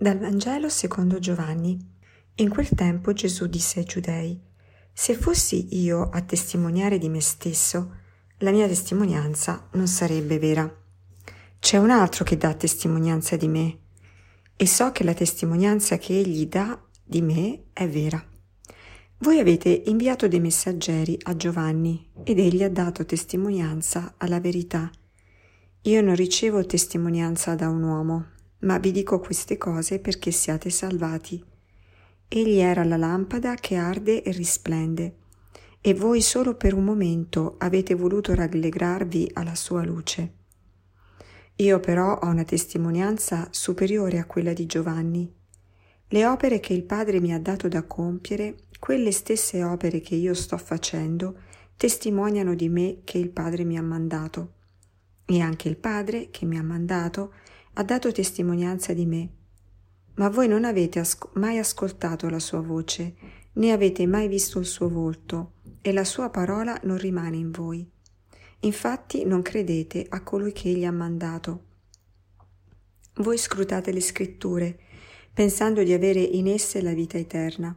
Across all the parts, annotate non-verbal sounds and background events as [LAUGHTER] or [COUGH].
Dal Vangelo secondo Giovanni. In quel tempo Gesù disse ai giudei, Se fossi io a testimoniare di me stesso, la mia testimonianza non sarebbe vera. C'è un altro che dà testimonianza di me, e so che la testimonianza che egli dà di me è vera. Voi avete inviato dei messaggeri a Giovanni ed egli ha dato testimonianza alla verità. Io non ricevo testimonianza da un uomo, ma vi dico queste cose perché siate salvati. Egli era la lampada che arde e risplende, e voi solo per un momento avete voluto rallegrarvi alla sua luce. Io però ho una testimonianza superiore a quella di Giovanni. Le opere che il Padre mi ha dato da compiere, quelle stesse opere che io sto facendo, testimoniano di me che il Padre mi ha mandato. E anche il Padre che mi ha mandato ha dato testimonianza di me. Ma voi non avete asco- mai ascoltato la sua voce, né avete mai visto il suo volto, e la sua parola non rimane in voi. Infatti non credete a colui che egli ha mandato. Voi scrutate le scritture, pensando di avere in esse la vita eterna.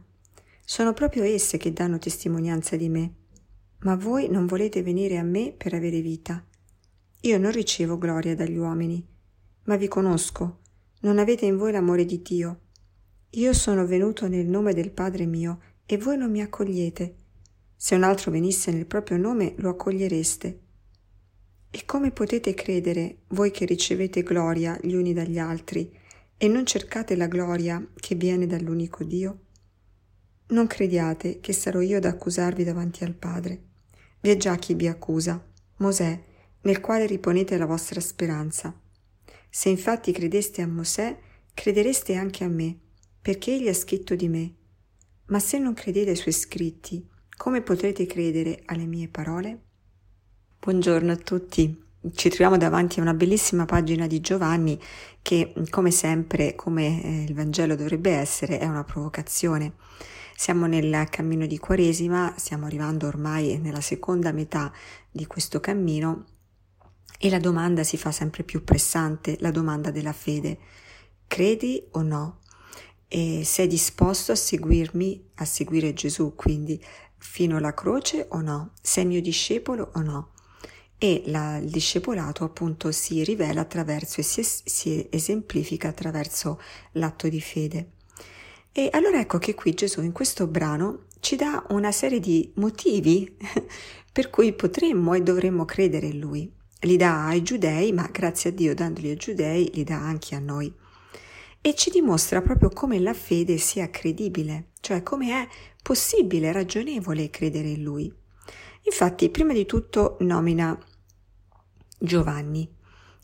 Sono proprio esse che danno testimonianza di me. Ma voi non volete venire a me per avere vita. Io non ricevo gloria dagli uomini, ma vi conosco, non avete in voi l'amore di Dio. Io sono venuto nel nome del Padre mio e voi non mi accogliete. Se un altro venisse nel proprio nome lo accogliereste. E come potete credere, voi che ricevete gloria gli uni dagli altri, e non cercate la gloria che viene dall'unico Dio? Non crediate che sarò io ad accusarvi davanti al Padre. Vi è già chi vi accusa, Mosè, nel quale riponete la vostra speranza. Se infatti credeste a Mosè, credereste anche a me, perché egli ha scritto di me. Ma se non credete ai suoi scritti, come potrete credere alle mie parole? Buongiorno a tutti. Ci troviamo davanti a una bellissima pagina di Giovanni che, come sempre, come eh, il Vangelo dovrebbe essere, è una provocazione. Siamo nel cammino di Quaresima, stiamo arrivando ormai nella seconda metà di questo cammino e la domanda si fa sempre più pressante, la domanda della fede. Credi o no? E sei disposto a seguirmi, a seguire Gesù, quindi fino alla croce o no? Sei mio discepolo o no? E la, il discepolato appunto si rivela attraverso e si, si esemplifica attraverso l'atto di fede. E allora ecco che qui Gesù in questo brano ci dà una serie di motivi [LAUGHS] per cui potremmo e dovremmo credere in Lui li dà ai giudei, ma grazie a Dio dandoli ai giudei li dà anche a noi. E ci dimostra proprio come la fede sia credibile, cioè come è possibile, ragionevole credere in lui. Infatti, prima di tutto nomina Giovanni.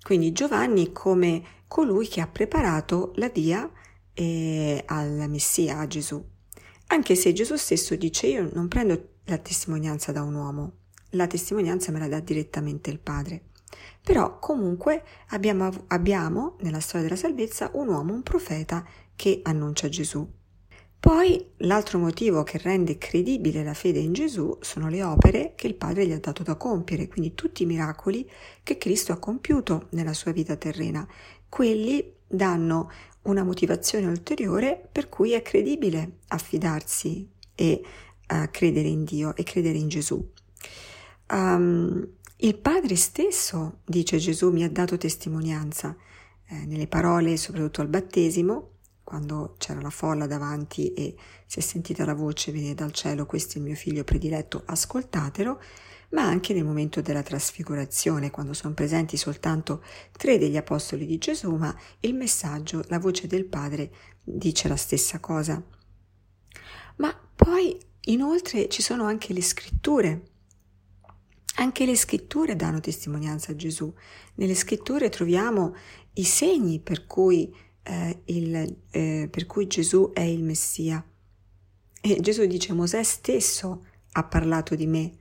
Quindi Giovanni come colui che ha preparato la via eh, al Messia, a Gesù. Anche se Gesù stesso dice io non prendo la testimonianza da un uomo, la testimonianza me la dà direttamente il Padre. Però comunque abbiamo, abbiamo nella storia della salvezza un uomo, un profeta che annuncia Gesù. Poi l'altro motivo che rende credibile la fede in Gesù sono le opere che il Padre gli ha dato da compiere, quindi tutti i miracoli che Cristo ha compiuto nella sua vita terrena. Quelli danno una motivazione ulteriore per cui è credibile affidarsi e uh, credere in Dio e credere in Gesù. Um, il Padre stesso, dice Gesù, mi ha dato testimonianza eh, nelle parole, soprattutto al battesimo, quando c'era la folla davanti e si è sentita la voce venire dal cielo, questo è il mio figlio prediletto, ascoltatelo, ma anche nel momento della trasfigurazione, quando sono presenti soltanto tre degli apostoli di Gesù, ma il messaggio, la voce del Padre dice la stessa cosa. Ma poi inoltre ci sono anche le scritture anche le scritture danno testimonianza a Gesù. Nelle scritture troviamo i segni per cui, eh, il, eh, per cui Gesù è il Messia. E Gesù dice Mosè stesso ha parlato di me.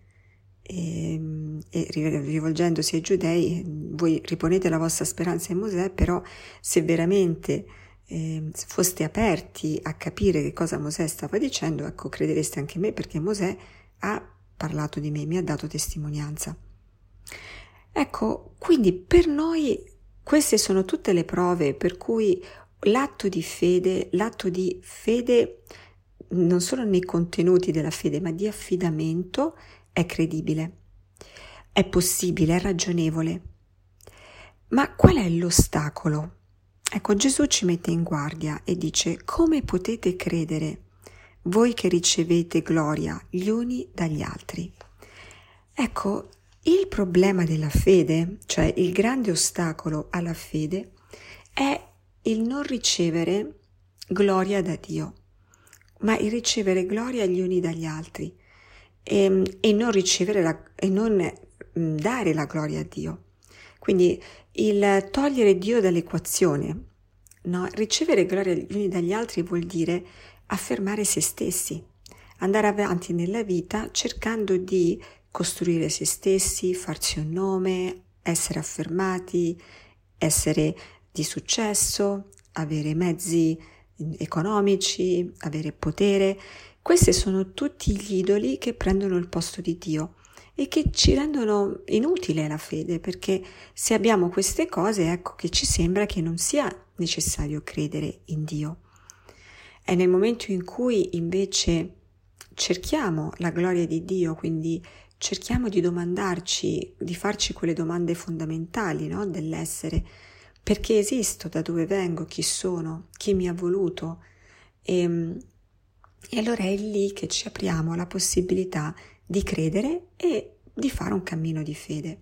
E, e rivolgendosi ai giudei, voi riponete la vostra speranza in Mosè, però se veramente eh, foste aperti a capire che cosa Mosè stava dicendo, ecco, credereste anche me perché Mosè ha parlato di me, mi ha dato testimonianza. Ecco, quindi per noi queste sono tutte le prove per cui l'atto di fede, l'atto di fede non solo nei contenuti della fede, ma di affidamento è credibile, è possibile, è ragionevole. Ma qual è l'ostacolo? Ecco, Gesù ci mette in guardia e dice come potete credere voi che ricevete gloria gli uni dagli altri. Ecco, il problema della fede, cioè il grande ostacolo alla fede, è il non ricevere gloria da Dio, ma il ricevere gloria gli uni dagli altri e, e non ricevere la, e non mm, dare la gloria a Dio. Quindi il togliere Dio dall'equazione, no? ricevere gloria gli uni dagli altri vuol dire affermare se stessi, andare avanti nella vita cercando di costruire se stessi, farsi un nome, essere affermati, essere di successo, avere mezzi economici, avere potere. Questi sono tutti gli idoli che prendono il posto di Dio e che ci rendono inutile la fede, perché se abbiamo queste cose, ecco che ci sembra che non sia necessario credere in Dio. È nel momento in cui invece cerchiamo la gloria di Dio, quindi cerchiamo di domandarci, di farci quelle domande fondamentali no? dell'essere, perché esisto, da dove vengo, chi sono, chi mi ha voluto. E, ehm, e allora è lì che ci apriamo alla possibilità di credere e di fare un cammino di fede.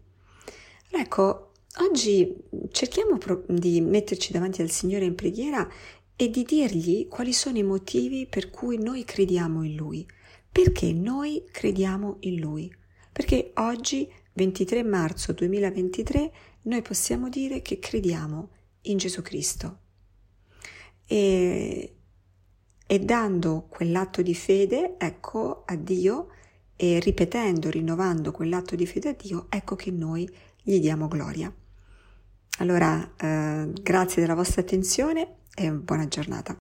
Ecco, oggi cerchiamo di metterci davanti al Signore in preghiera e di dirgli quali sono i motivi per cui noi crediamo in Lui. Perché noi crediamo in Lui? Perché oggi, 23 marzo 2023, noi possiamo dire che crediamo in Gesù Cristo. E, e dando quell'atto di fede, ecco, a Dio, e ripetendo, rinnovando quell'atto di fede a Dio, ecco che noi gli diamo gloria. Allora, eh, grazie della vostra attenzione e buona giornata.